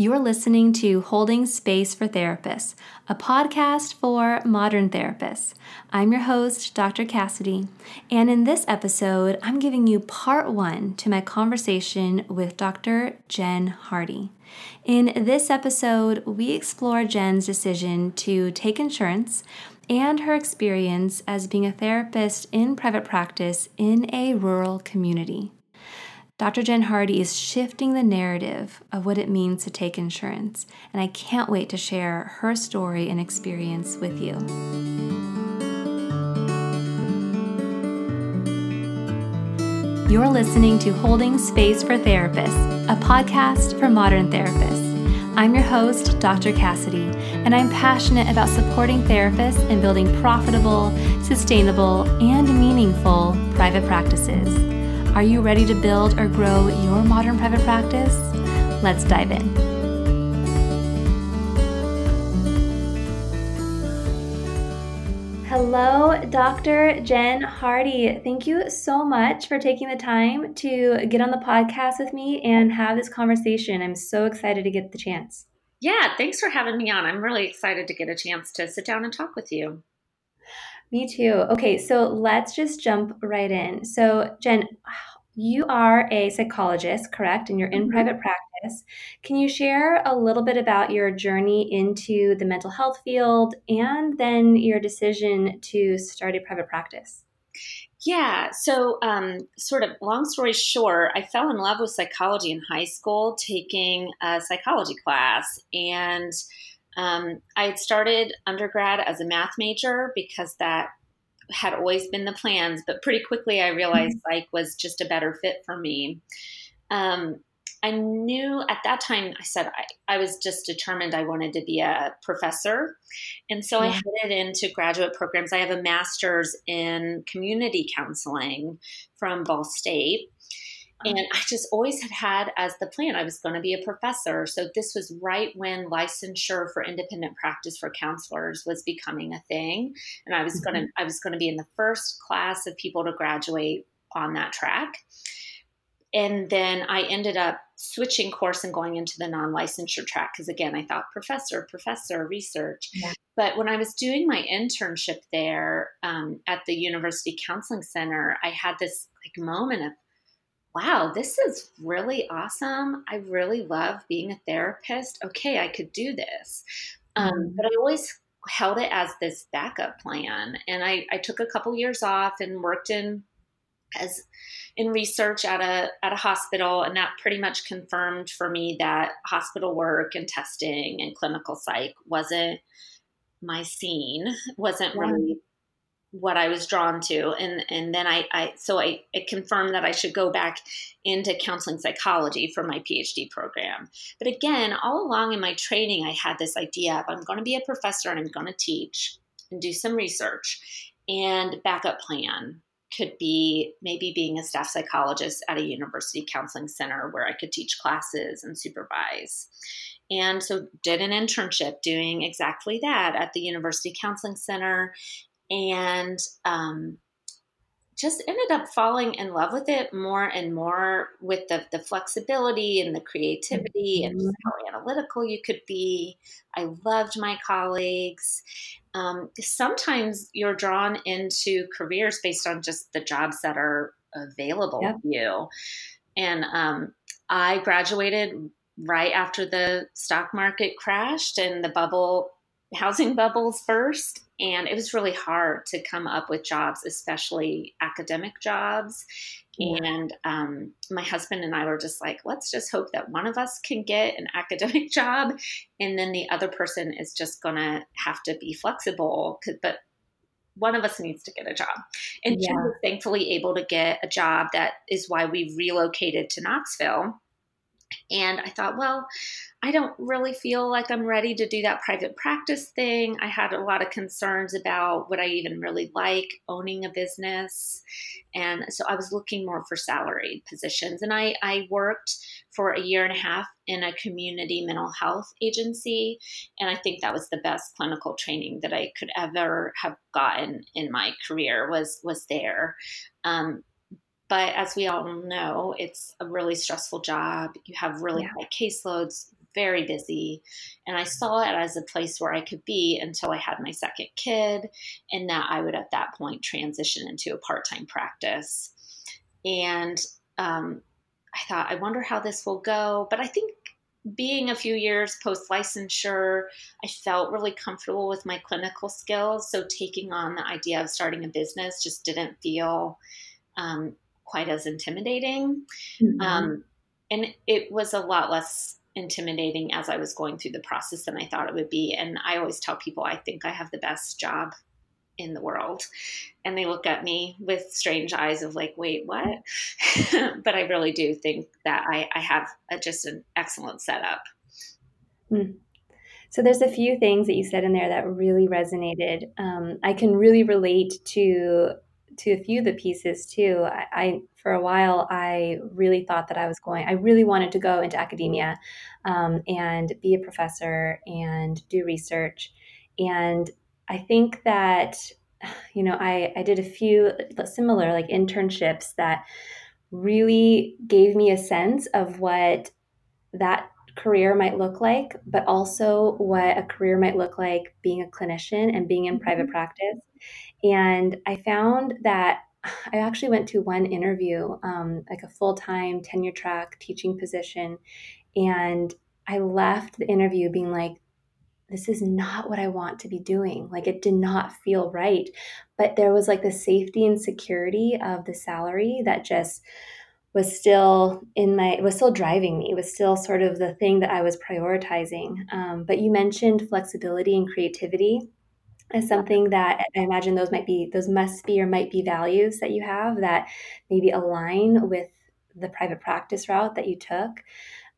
You're listening to Holding Space for Therapists, a podcast for modern therapists. I'm your host, Dr. Cassidy, and in this episode, I'm giving you part one to my conversation with Dr. Jen Hardy. In this episode, we explore Jen's decision to take insurance and her experience as being a therapist in private practice in a rural community. Dr. Jen Hardy is shifting the narrative of what it means to take insurance, and I can't wait to share her story and experience with you. You're listening to Holding Space for Therapists, a podcast for modern therapists. I'm your host, Dr. Cassidy, and I'm passionate about supporting therapists in building profitable, sustainable, and meaningful private practices. Are you ready to build or grow your modern private practice? Let's dive in. Hello, Dr. Jen Hardy. Thank you so much for taking the time to get on the podcast with me and have this conversation. I'm so excited to get the chance. Yeah, thanks for having me on. I'm really excited to get a chance to sit down and talk with you. Me too. Okay, so let's just jump right in. So, Jen, you are a psychologist, correct? And you're in mm-hmm. private practice. Can you share a little bit about your journey into the mental health field and then your decision to start a private practice? Yeah, so um, sort of long story short, I fell in love with psychology in high school, taking a psychology class. And um, I had started undergrad as a math major because that had always been the plans, but pretty quickly I realized mm-hmm. psych was just a better fit for me. Um, I knew at that time, I said I, I was just determined I wanted to be a professor. And so yeah. I headed into graduate programs. I have a master's in community counseling from Ball State. And I just always had had as the plan, I was going to be a professor. So this was right when licensure for independent practice for counselors was becoming a thing. And I was mm-hmm. going to, I was going to be in the first class of people to graduate on that track. And then I ended up switching course and going into the non licensure track because, again, I thought professor, professor, research. Yeah. But when I was doing my internship there um, at the University Counseling Center, I had this like moment of, wow, this is really awesome. I really love being a therapist. Okay, I could do this. Um, mm-hmm. but I always held it as this backup plan. And I, I took a couple years off and worked in as in research at a at a hospital and that pretty much confirmed for me that hospital work and testing and clinical psych wasn't my scene wasn't really what I was drawn to. And, and then I, I so I, it confirmed that I should go back into counseling psychology for my PhD program. But again, all along in my training, I had this idea of I'm going to be a professor and I'm going to teach and do some research. And backup plan could be maybe being a staff psychologist at a university counseling center where I could teach classes and supervise. And so did an internship doing exactly that at the University Counseling Center and um, just ended up falling in love with it more and more with the, the flexibility and the creativity mm-hmm. and how analytical you could be. I loved my colleagues. Um, sometimes you're drawn into careers based on just the jobs that are available to you. And um, I graduated right after the stock market crashed and the bubble housing bubbles burst and it was really hard to come up with jobs especially academic jobs yeah. and um, my husband and i were just like let's just hope that one of us can get an academic job and then the other person is just gonna have to be flexible but one of us needs to get a job and yeah. was thankfully able to get a job that is why we relocated to knoxville and I thought, well, I don't really feel like I'm ready to do that private practice thing. I had a lot of concerns about would I even really like owning a business. And so I was looking more for salaried positions. And I, I worked for a year and a half in a community mental health agency. And I think that was the best clinical training that I could ever have gotten in my career was was there. Um, but as we all know, it's a really stressful job. You have really yeah. high caseloads, very busy. And I saw it as a place where I could be until I had my second kid, and that I would at that point transition into a part time practice. And um, I thought, I wonder how this will go. But I think being a few years post licensure, I felt really comfortable with my clinical skills. So taking on the idea of starting a business just didn't feel um, quite as intimidating. Mm-hmm. Um, and it was a lot less intimidating as I was going through the process than I thought it would be. And I always tell people I think I have the best job in the world. And they look at me with strange eyes of like, wait, what? but I really do think that I, I have a, just an excellent setup. Hmm. So there's a few things that you said in there that really resonated. Um, I can really relate to to a few of the pieces too. I, I, for a while I really thought that I was going. I really wanted to go into academia um, and be a professor and do research. And I think that, you know, I, I did a few similar like internships that really gave me a sense of what that career might look like, but also what a career might look like being a clinician and being in private mm-hmm. practice. And I found that I actually went to one interview, um, like a full time tenure track teaching position. And I left the interview being like, this is not what I want to be doing. Like it did not feel right. But there was like the safety and security of the salary that just was still in my was still driving me was still sort of the thing that i was prioritizing. Um, but you mentioned flexibility and creativity as something that i imagine those might be those must be or might be values that you have that maybe align with the private practice route that you took.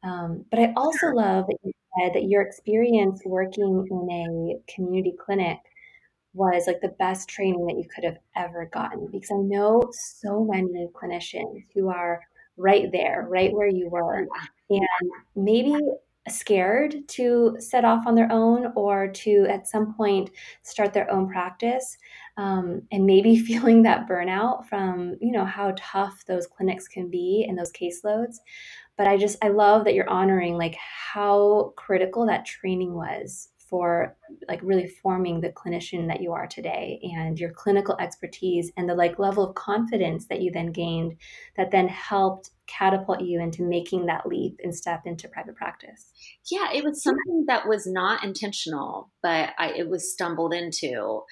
Um, but i also love that you said that your experience working in a community clinic was like the best training that you could have ever gotten because I know so many clinicians who are right there, right where you were, and maybe scared to set off on their own or to at some point start their own practice um, and maybe feeling that burnout from you know how tough those clinics can be and those caseloads. But i just i love that you're honoring like how critical that training was for like really forming the clinician that you are today and your clinical expertise and the like level of confidence that you then gained that then helped catapult you into making that leap and step into private practice. Yeah it was something that was not intentional but I, it was stumbled into.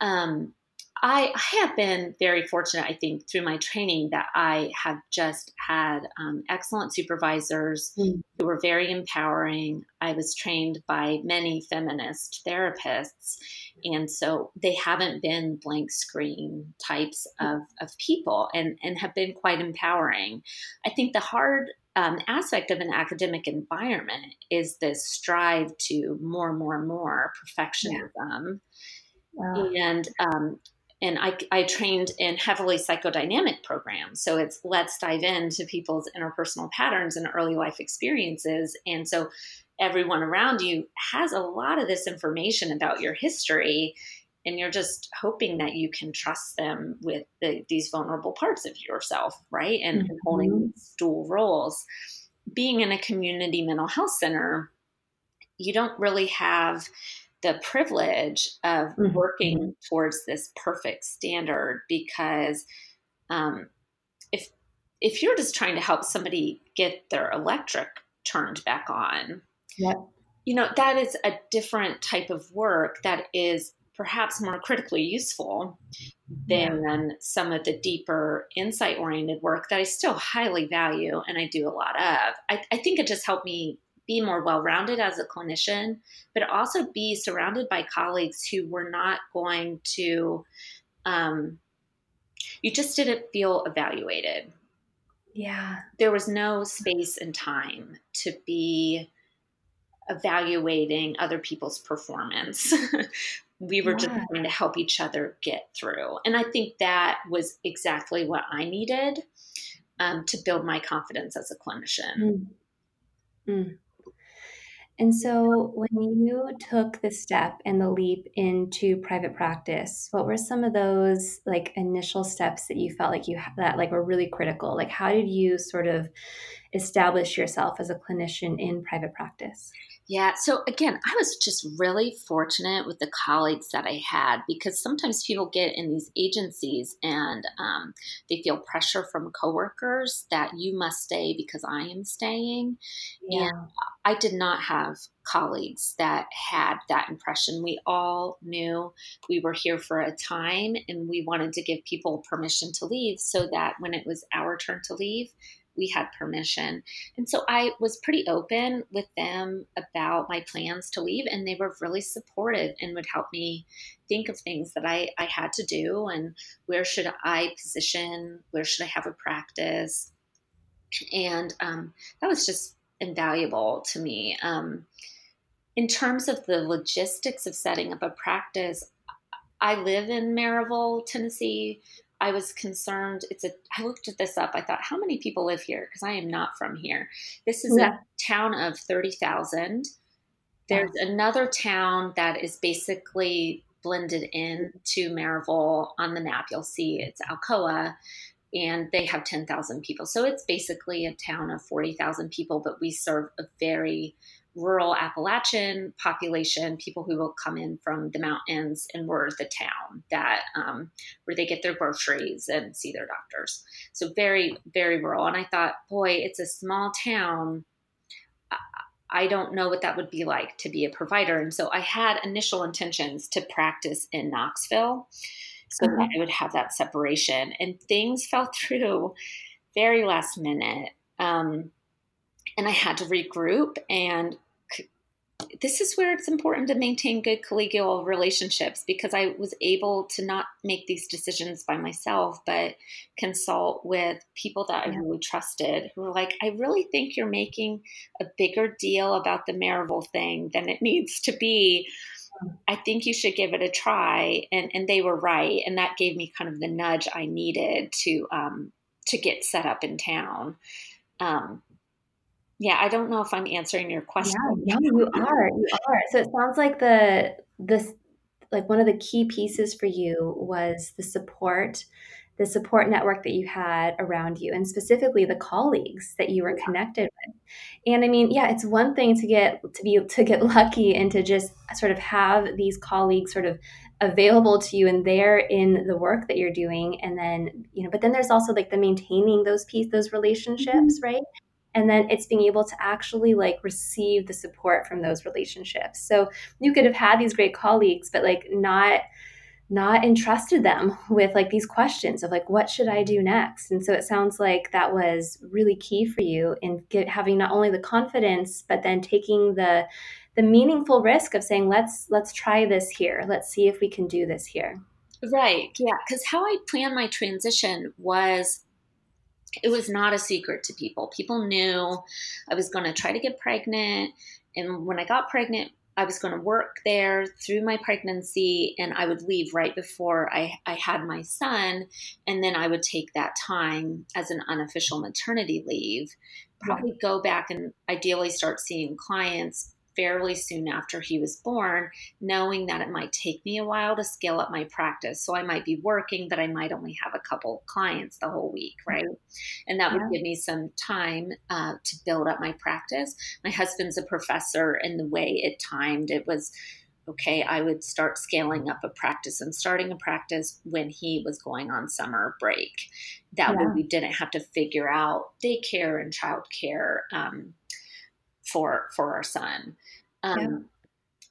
Um, I, I, have been very fortunate, I think, through my training that I have just had um, excellent supervisors mm. who were very empowering. I was trained by many feminist therapists. And so they haven't been blank screen types of, of people and, and have been quite empowering. I think the hard um, aspect of an academic environment is this strive to more and more and more perfectionism. Yeah. Wow. And um, and I, I trained in heavily psychodynamic programs. So it's let's dive into people's interpersonal patterns and early life experiences. And so everyone around you has a lot of this information about your history. And you're just hoping that you can trust them with the, these vulnerable parts of yourself, right? And, mm-hmm. holding dual roles. Being in a community mental health center, you don't really have the privilege of mm-hmm. working towards this perfect standard because um, if if you're just trying to help somebody get their electric turned back on, yep. you know that is a different type of work that is perhaps more critically useful than yeah. some of the deeper insight oriented work that I still highly value and I do a lot of. I, I think it just helped me be more well rounded as a clinician, but also be surrounded by colleagues who were not going to, um, you just didn't feel evaluated. Yeah. There was no space and time to be evaluating other people's performance. we were yeah. just trying to help each other get through. And I think that was exactly what I needed um, to build my confidence as a clinician. Mm. Mm. And so, when you took the step and the leap into private practice, what were some of those like initial steps that you felt like you that like were really critical? Like, how did you sort of establish yourself as a clinician in private practice? Yeah. So again, I was just really fortunate with the colleagues that I had because sometimes people get in these agencies and um, they feel pressure from coworkers that you must stay because I am staying. Yeah. And I did not have colleagues that had that impression. We all knew we were here for a time and we wanted to give people permission to leave so that when it was our turn to leave, we had permission. And so I was pretty open with them about my plans to leave, and they were really supportive and would help me think of things that I, I had to do and where should I position, where should I have a practice. And um, that was just invaluable to me. Um, in terms of the logistics of setting up a practice, I live in Maryville, Tennessee, I was concerned. It's a. I looked at this up. I thought, how many people live here? Because I am not from here. This is yeah. a town of thirty thousand. There's another town that is basically blended in to Maryville on the map. You'll see it's Alcoa, and they have ten thousand people. So it's basically a town of forty thousand people. But we serve a very rural Appalachian population, people who will come in from the mountains, and we're the town that um, where they get their groceries and see their doctors. So very, very rural. And I thought, boy, it's a small town. I don't know what that would be like to be a provider. And so I had initial intentions to practice in Knoxville so that I would have that separation. And things fell through very last minute. Um, and I had to regroup. And this is where it's important to maintain good collegial relationships because I was able to not make these decisions by myself, but consult with people that yeah. I really trusted who were like, I really think you're making a bigger deal about the Maryville thing than it needs to be. I think you should give it a try. And, and they were right. And that gave me kind of the nudge I needed to, um, to get set up in town. Um, yeah, I don't know if I'm answering your question. Yeah, no, you are. You are. So it sounds like the this like one of the key pieces for you was the support the support network that you had around you and specifically the colleagues that you were connected with and i mean yeah it's one thing to get to be to get lucky and to just sort of have these colleagues sort of available to you and they're in the work that you're doing and then you know but then there's also like the maintaining those piece those relationships mm-hmm. right and then it's being able to actually like receive the support from those relationships. So you could have had these great colleagues but like not not entrusted them with like these questions of like what should i do next? And so it sounds like that was really key for you in get, having not only the confidence but then taking the the meaningful risk of saying let's let's try this here. Let's see if we can do this here. Right. Yeah. Because how i planned my transition was it was not a secret to people. People knew I was going to try to get pregnant. And when I got pregnant, I was going to work there through my pregnancy and I would leave right before I, I had my son. And then I would take that time as an unofficial maternity leave, probably go back and ideally start seeing clients fairly soon after he was born, knowing that it might take me a while to scale up my practice. So I might be working, but I might only have a couple clients the whole week, right? And that would give me some time uh, to build up my practice. My husband's a professor, and the way it timed, it was okay, I would start scaling up a practice and starting a practice when he was going on summer break. That yeah. way we didn't have to figure out daycare and childcare. Um, for for our son. Um, yeah.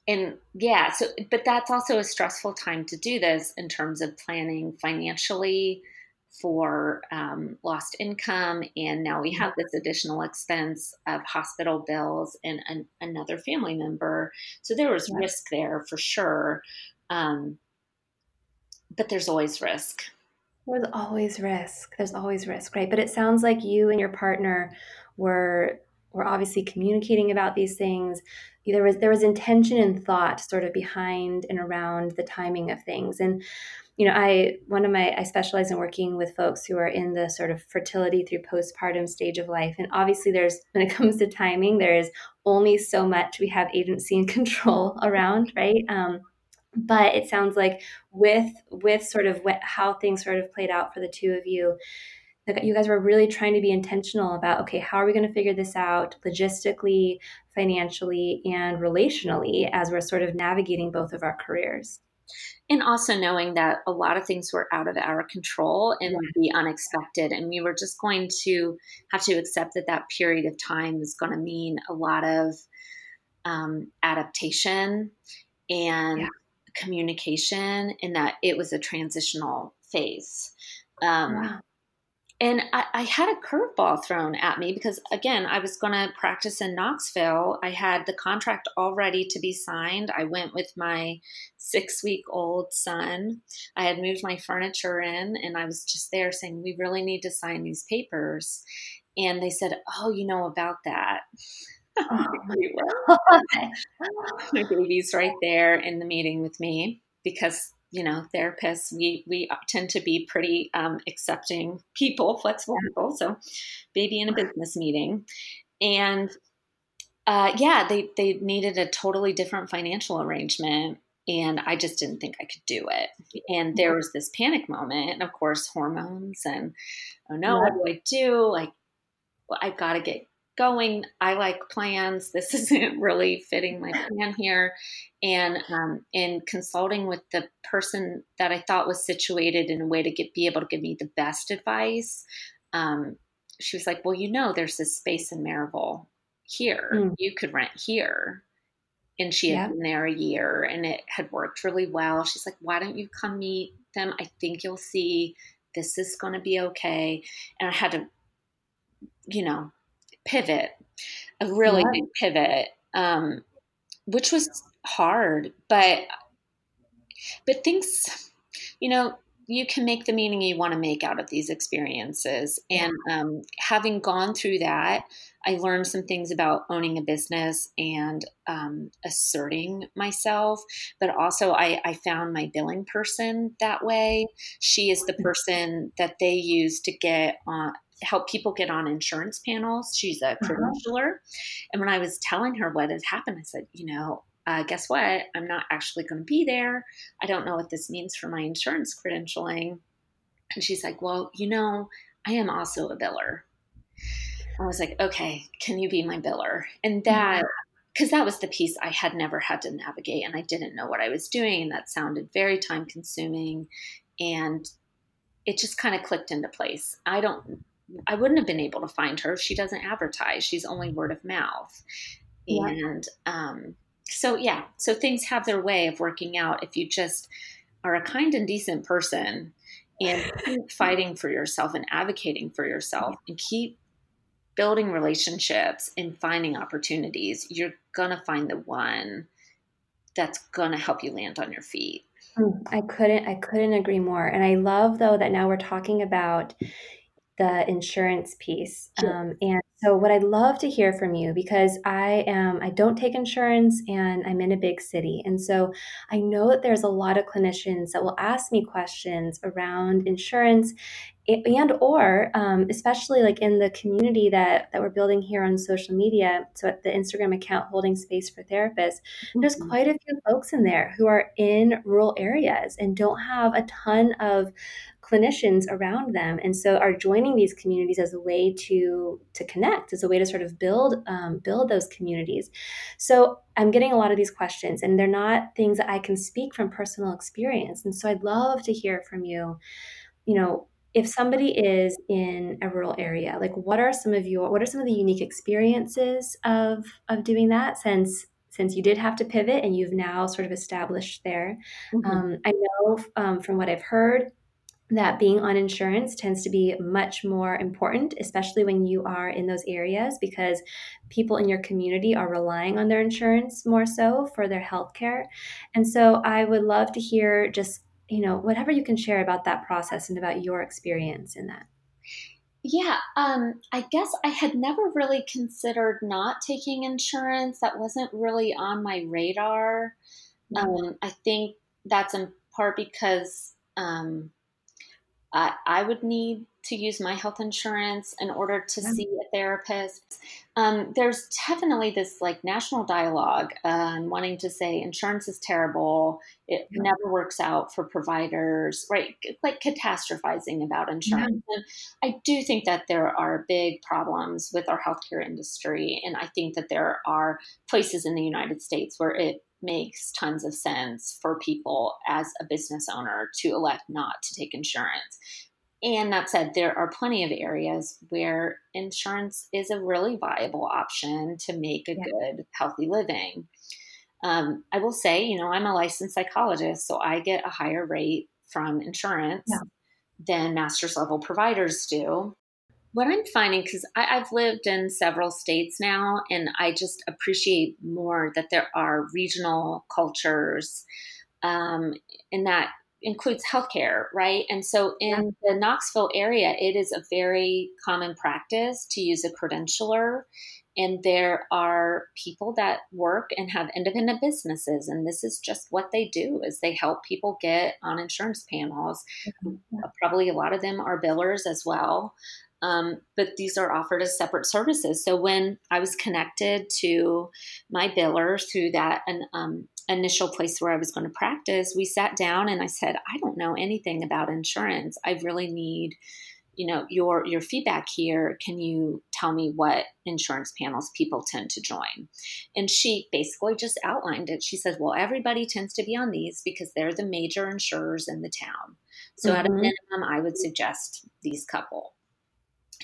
And yeah, so but that's also a stressful time to do this in terms of planning financially for um, lost income, and now we have this additional expense of hospital bills and an, another family member. So there was yeah. risk there for sure, um, but there's always risk. There's always risk. There's always risk, right? But it sounds like you and your partner were we're obviously communicating about these things. There was there was intention and thought sort of behind and around the timing of things. And you know i one of my i specialize in working with folks who are in the sort of fertility through postpartum stage of life. And obviously there's when it comes to timing there is only so much we have agency and control around right? Um, but it sounds like with with sort of what, how things sort of played out for the two of you that you guys were really trying to be intentional about okay how are we going to figure this out logistically financially and relationally as we're sort of navigating both of our careers? And also knowing that a lot of things were out of our control and would be unexpected and we were just going to have to accept that that period of time is going to mean a lot of um, adaptation and yeah. communication and that it was a transitional phase. Um, and I, I, had a curveball thrown at me because again i was going to practice in knoxville. I had the contract all ready to be signed. I went with my six week old son. I had moved my furniture in and i was just there saying we really need to sign these papers. And they said oh you know about that. Oh, my baby's right there in the meeting with me because you know, therapists, we we tend to be pretty um, accepting people, flexible people. So, baby in a business meeting, and uh, yeah, they they needed a totally different financial arrangement, and I just didn't think I could do it. And there was this panic moment, and of course, hormones, and oh no, what do I do? Like, well, I've got to get going. I like plans. This isn't really fitting my plan here. And um, in consulting with the person that I thought was situated in a way to get be able to give me the best advice, um, she was like, "Well, you know, there's this space in Maryville here. Mm. You could rent here." And she had yeah. been there a year, and it had worked really well. She's like, "Why don't you come meet them? I think you'll see this is going to be okay." And I had to, you know, pivot, a really big pivot, um, which was hard, but but things, you know, you can make the meaning you want to make out of these experiences. And um, having gone through that, I learned some things about owning a business and um, asserting myself. But also, I, I, found my billing person that way. She is the mm. person that they use to get on help people get on insurance panels. She's a uh-huh. credentialer. And when I was telling her what had happened, I said, you know, uh, guess what? I'm not actually going to be there. I don't know what this means for my insurance credentialing. And she's like, well, you know, I am also a biller. I was like, okay, can you be my biller? And that, because that was the piece I had never had to navigate and I didn't know what I was doing. And that sounded very time consuming. And it just kind of clicked into place. I don't I wouldn't have been able to find her. She doesn't advertise. She's only word of mouth. Yeah. And um, so, yeah, so things have their way of working out if you just are a kind and decent person and keep fighting for yourself and advocating for yourself and keep building relationships and finding opportunities. You're going to find the one that's going to help you land on your feet. Mm, I couldn't I couldn't agree more. And I love though that now we're talking about the insurance piece. Sure. Um, and so, what I'd love to hear from you because I am I don't take insurance and I'm in a big city, and so I know that there's a lot of clinicians that will ask me questions around insurance and or um, especially like in the community that that we're building here on social media so at the instagram account holding space for therapists mm-hmm. there's quite a few folks in there who are in rural areas and don't have a ton of clinicians around them. And so are joining these communities as a way to to connect as a way to sort of build um, build those communities. So i'm getting a lot of these questions and they're not things that i can speak from personal experience. And so i'd love to hear from you you know if somebody is in a rural area like what are some of your what are some of the unique experiences of of doing that since since you did have to pivot and you've now sort of established there? Mm-hmm. um, i know um, from what i've heard that being on insurance tends to be much more important, especially when you are in those areas, because people in your community are relying on their insurance more so for their health care. And so I would love to hear just you know, whatever you can share about that process and about your experience in that. Yeah, um, I guess I had never really considered not taking insurance. That wasn't really on my radar. Mm-hmm. Um, I think that's in part because um, I, I would need to use my health insurance in order to see a therapist. Um, there's definitely this like national dialogue um, wanting to say insurance is terrible. It yeah. never works out for providers, right? Like catastrophizing about insurance. And I do think that there are big problems with our healthcare industry. And I think that there are places in the United States where it makes tons of sense for people as a business owner to elect not to take insurance. And that said, there are plenty of areas where insurance is a really viable option to make a yeah. good, healthy living. Um, I will say, you know, I'm a licensed psychologist, so I get a higher rate from insurance yeah. than master's level providers do. What I'm finding, because I've lived in several states now, and I just appreciate more that there are regional cultures um, in that includes healthcare, right? And so in the Knoxville area, it is a very common practice to use a credentialer. And there are people that work and have independent businesses, and this is just what they do: is they help people get on insurance panels. Mm-hmm. Probably a lot of them are billers as well. Um, but these are offered as separate services. So when I was connected to my biller through that um, initial place where I was going to practice, we sat down and I said, I don't know anything about insurance. I really need, you know, your your feedback here. Can you tell me what insurance panels people tend to join? And she basically just outlined it. She said, Well, everybody tends to be on these because they're the major insurers in the town. So mm-hmm. at a mm-hmm. minimum, I would suggest these couple.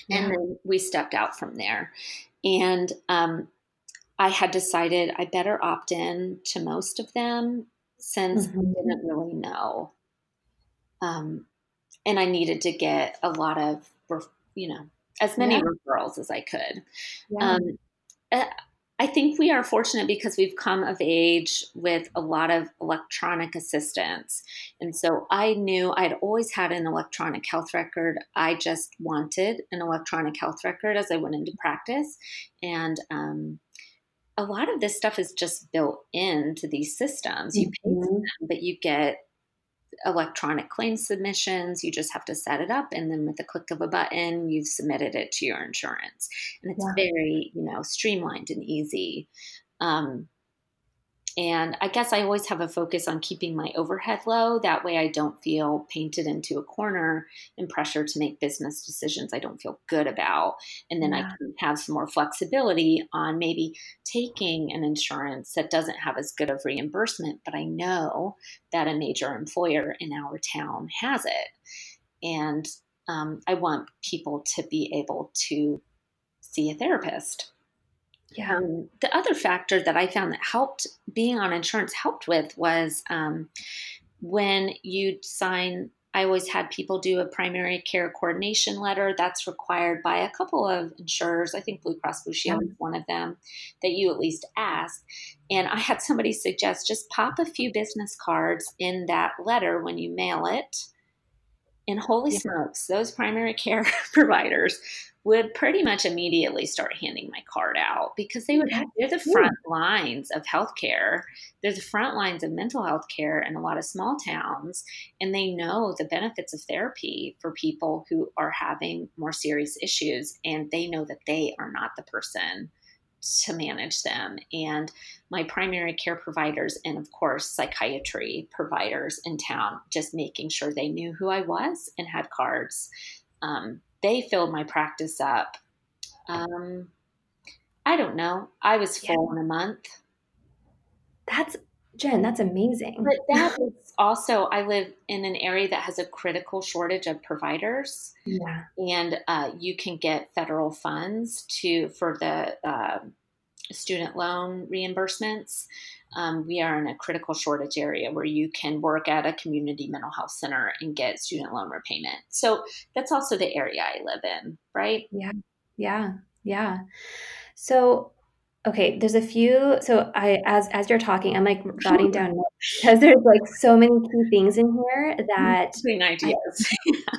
And then we stepped out from there. And um, I had decided I better opt in to most of them since mm-hmm. I didn't really know. Um, and I needed to get a lot of, you know, as many yeah. referrals as I could. Yeah. Um, uh, I think we are fortunate because we've come of age with a lot of electronic assistance. And so I knew I'd always had an electronic health record. I just wanted an electronic health record as I went into practice. And um, a lot of this stuff is just built into these systems. You pay mm-hmm. them, but you get electronic claim submissions. You just have to set it up, and then with the click of a button, you've submitted it to your insurance, and it's yeah. very you know streamlined and easy. Um, and I guess I always have a focus on keeping my overhead low. That way, I don't feel painted into a corner and pressure to make business decisions I don't feel good about. And then yeah. I can have some more flexibility on maybe taking an insurance that doesn't have as good of reimbursement, but I know that a major employer in our town has it. And um, I want people to be able to see a therapist yeah. Um, the other factor that I found that helped being on insurance helped with was um, when you sign. I always had people do a primary care coordination letter. That's required by a couple of insurers. I think Blue Cross Blue Shield is one of them that you at least ask. And I had somebody suggest just pop a few business cards in that letter when you mail it. And holy yeah. smokes, those primary care providers would pretty much immediately start handing my card out because they would have, they're the front lines of healthcare. They're the front lines of mental health care in a lot of small towns. And they know the benefits of therapy for people who are having more serious issues. And they know that they are not the person to manage them. And my primary care providers, and of course, psychiatry providers in town, just making sure they knew who I was and had cards. Um, they filled my practice up. Um, I don't know. I was full yeah. in a month. That's Jen, that's amazing. But that is also, I live in an area that has a critical shortage of providers. Yeah. And uh, you can get federal funds to for the uh, student loan reimbursements um, we are in a critical shortage area where you can work at a community mental health center and get student loan repayment. So that's also the area I live in, right? Yeah. Yeah. Yeah. So okay, there's a few so I as as you're talking, I'm like jotting down because there's like so many key things in here that between ideas.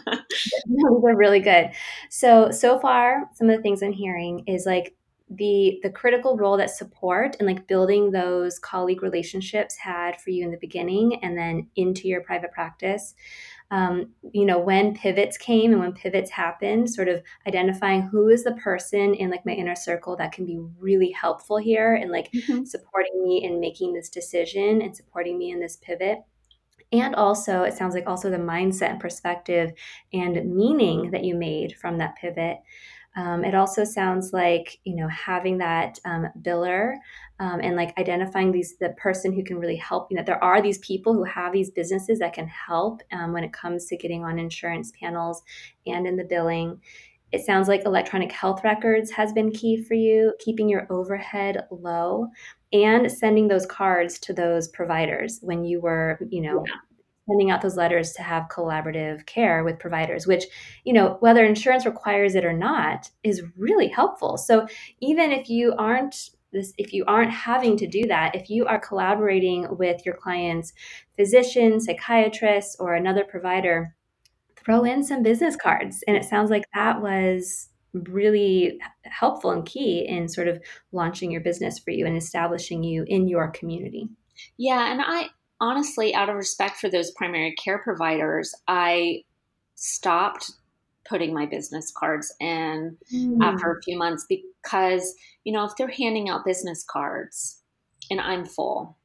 I, those are really good. So so far, some of the things I'm hearing is like the the critical role that support and like building those colleague relationships had for you in the beginning and then into your private practice. Um, you know, when pivots came and when pivots happened, sort of identifying who is the person in like my inner circle that can be really helpful here and like mm-hmm. supporting me in making this decision and supporting me in this pivot. And also it sounds like also the mindset and perspective and meaning that you made from that pivot um, it also sounds like you know having that um, biller um, and like identifying these the person who can really help you know there are these people who have these businesses that can help um, when it comes to getting on insurance panels and in the billing it sounds like electronic health records has been key for you keeping your overhead low and sending those cards to those providers when you were, you know, yeah. Sending out those letters to have collaborative care with providers, which, you know, whether insurance requires it or not, is really helpful. So even if you aren't this if you aren't having to do that if you are collaborating with your client's physician psychiatrist or another provider throw in some business cards and it sounds like that was really helpful and key in sort of launching your business for you and establishing you in your community. Yeah, and I honestly, out of respect for those primary care providers, I stopped putting my business cards in mm. after a few months because, you know, if they're handing out business cards and I'm full,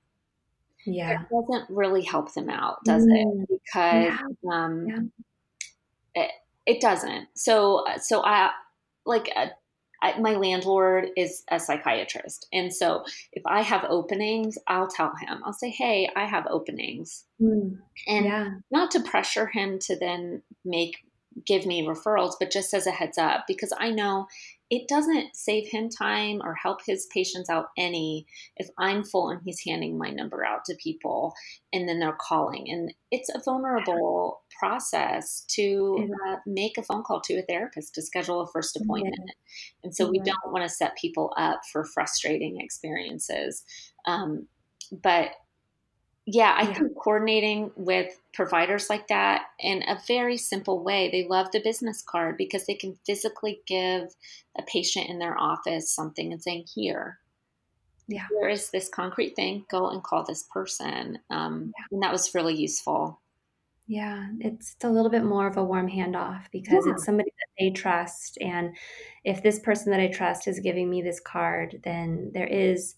yeah, it doesn't really help them out, does mm. it? Because yeah. um, yeah. It, it doesn't. So, so I like a, I, my landlord is a psychiatrist. And so if I have openings, I'll tell him, I'll say, hey, I have openings. Mm, and yeah. not to pressure him to then make give me referrals, but just as a heads up, because I know it doesn't save him time or help his patients out any if I'm full and he's handing my number out to people and then they're calling. And it's a vulnerable process to uh, make a phone call to a therapist to schedule a first appointment. And so we don't want to set people up for frustrating experiences. Um, but yeah, I yeah. think coordinating with providers like that in a very simple way. They love the business card because they can physically give a patient in their office something and saying, "Here, yeah, here is this concrete thing. Go and call this person." Um, yeah. And that was really useful. Yeah, it's a little bit more of a warm handoff because yeah. it's somebody that they trust, and if this person that I trust is giving me this card, then there is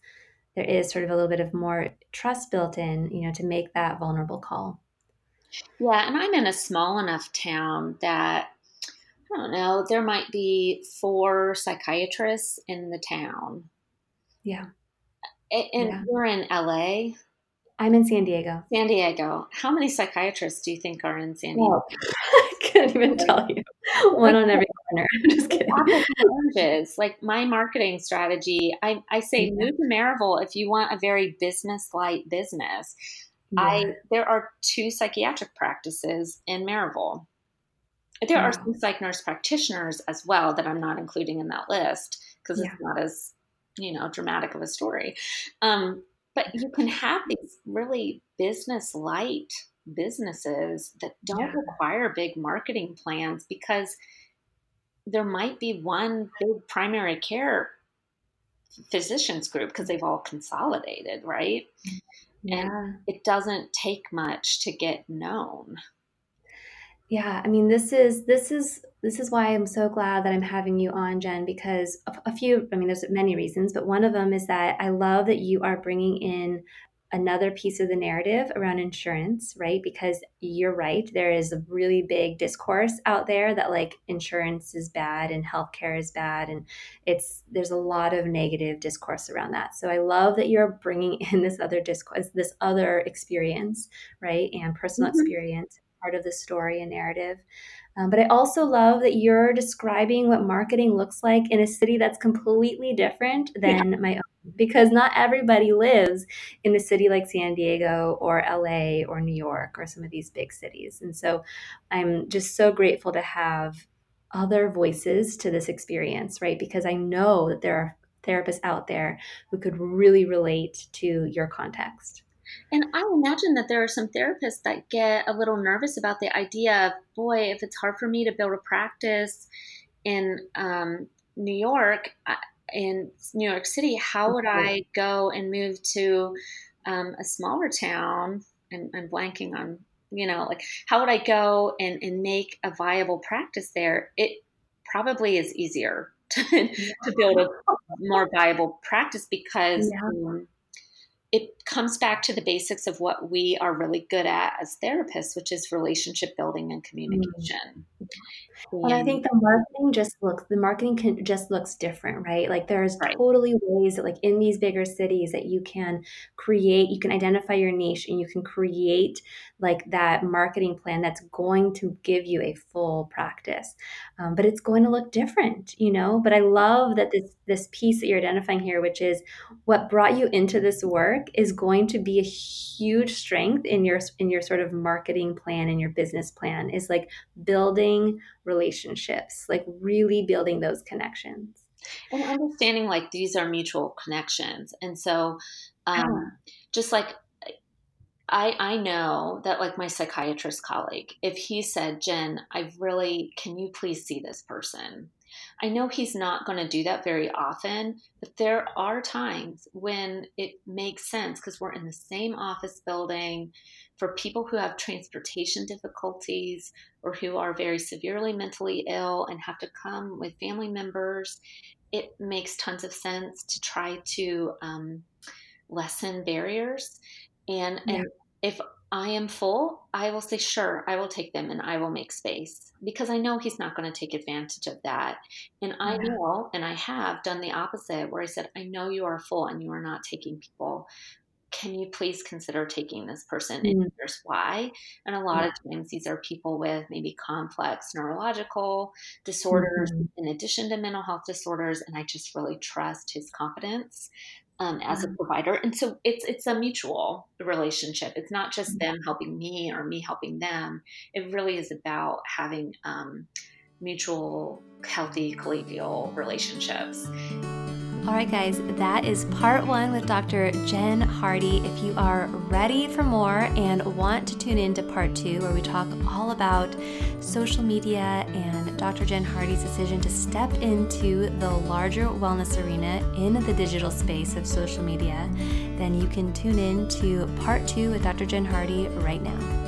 there is sort of a little bit of more trust built in, you know, to make that vulnerable call. Yeah, and I'm in a small enough town that I don't know, there might be four psychiatrists in the town. Yeah. And yeah. you're in LA. I'm in San Diego. San Diego. How many psychiatrists do you think are in San Diego? I can't even tell you. One on every I'm just kidding. Oranges. Like my marketing strategy, I, I say move to Maryville if you want a very business light business. Yeah. I there are two psychiatric practices in Maryville. There yeah. are some psych nurse practitioners as well that I'm not including in that list because yeah. it's not as you know dramatic of a story. Um, but you can have these really business light businesses that don't yeah. require big marketing plans because there might be one big primary care physicians group because they've all consolidated, right? Yeah. And it doesn't take much to get known. Yeah, I mean this is this is this is why I'm so glad that I'm having you on Jen because a, a few I mean there's many reasons but one of them is that I love that you are bringing in another piece of the narrative around insurance, right? Because you're right, there is a really big discourse out there that like insurance is bad and healthcare is bad and it's there's a lot of negative discourse around that. So I love that you're bringing in this other discourse, this other experience, right? And personal mm-hmm. experience part of the story and narrative. Um, but I also love that you're describing what marketing looks like in a city that's completely different than yeah. my own. Because not everybody lives in a city like San Diego or LA or New York or some of these big cities. And so I'm just so grateful to have other voices to this experience, right? Because I know that there are therapists out there who could really relate to your context. And I imagine that there are some therapists that get a little nervous about the idea of, boy, if it's hard for me to build a practice in um, New York, in New York City, how would I go and move to um, a smaller town? And I'm blanking on you know, like how would I go and, and make a viable practice there? It probably is easier to, to build a more viable practice because yeah. um, it comes back to the basics of what we are really good at as therapists, which is relationship building and communication. Mm. And, I think the marketing just looks the marketing can just looks different, right? Like there's right. totally ways that like in these bigger cities that you can create, you can identify your niche and you can create like that marketing plan that's going to give you a full practice. Um, but it's going to look different, you know. But I love that this this piece that you're identifying here, which is what brought you into this work, is going to be a huge strength in your in your sort of marketing plan and your business plan. Is like building relationships, like really building those connections. And understanding like these are mutual connections. And so, um, yeah. just like I, I know that like my psychiatrist colleague, if he said, Jen, I really, can you please see this person? I know he's not going to do that very often, but there are times when it makes sense because we're in the same office building for people who have transportation difficulties or who are very severely mentally ill and have to come with family members. It makes tons of sense to try to um, lessen barriers. And, yeah. and if I am full, I will say, sure, I will take them and I will make space because I know he's not going to take advantage of that. And I yeah. know, and I have done the opposite where I said, I know you are full and you are not taking people. Can you please consider taking this person? Mm-hmm. And here's why. And a lot yeah. of times these are people with maybe complex neurological disorders mm-hmm. in addition to mental health disorders. And I just really trust his competence um, as a mm-hmm. provider and so it's it's a mutual relationship it's not just mm-hmm. them helping me or me helping them it really is about having um, mutual healthy collegial relationships all right, guys, that is part one with Dr. Jen Hardy. If you are ready for more and want to tune in to part two, where we talk all about social media and Dr. Jen Hardy's decision to step into the larger wellness arena in the digital space of social media, then you can tune in to part two with Dr. Jen Hardy right now.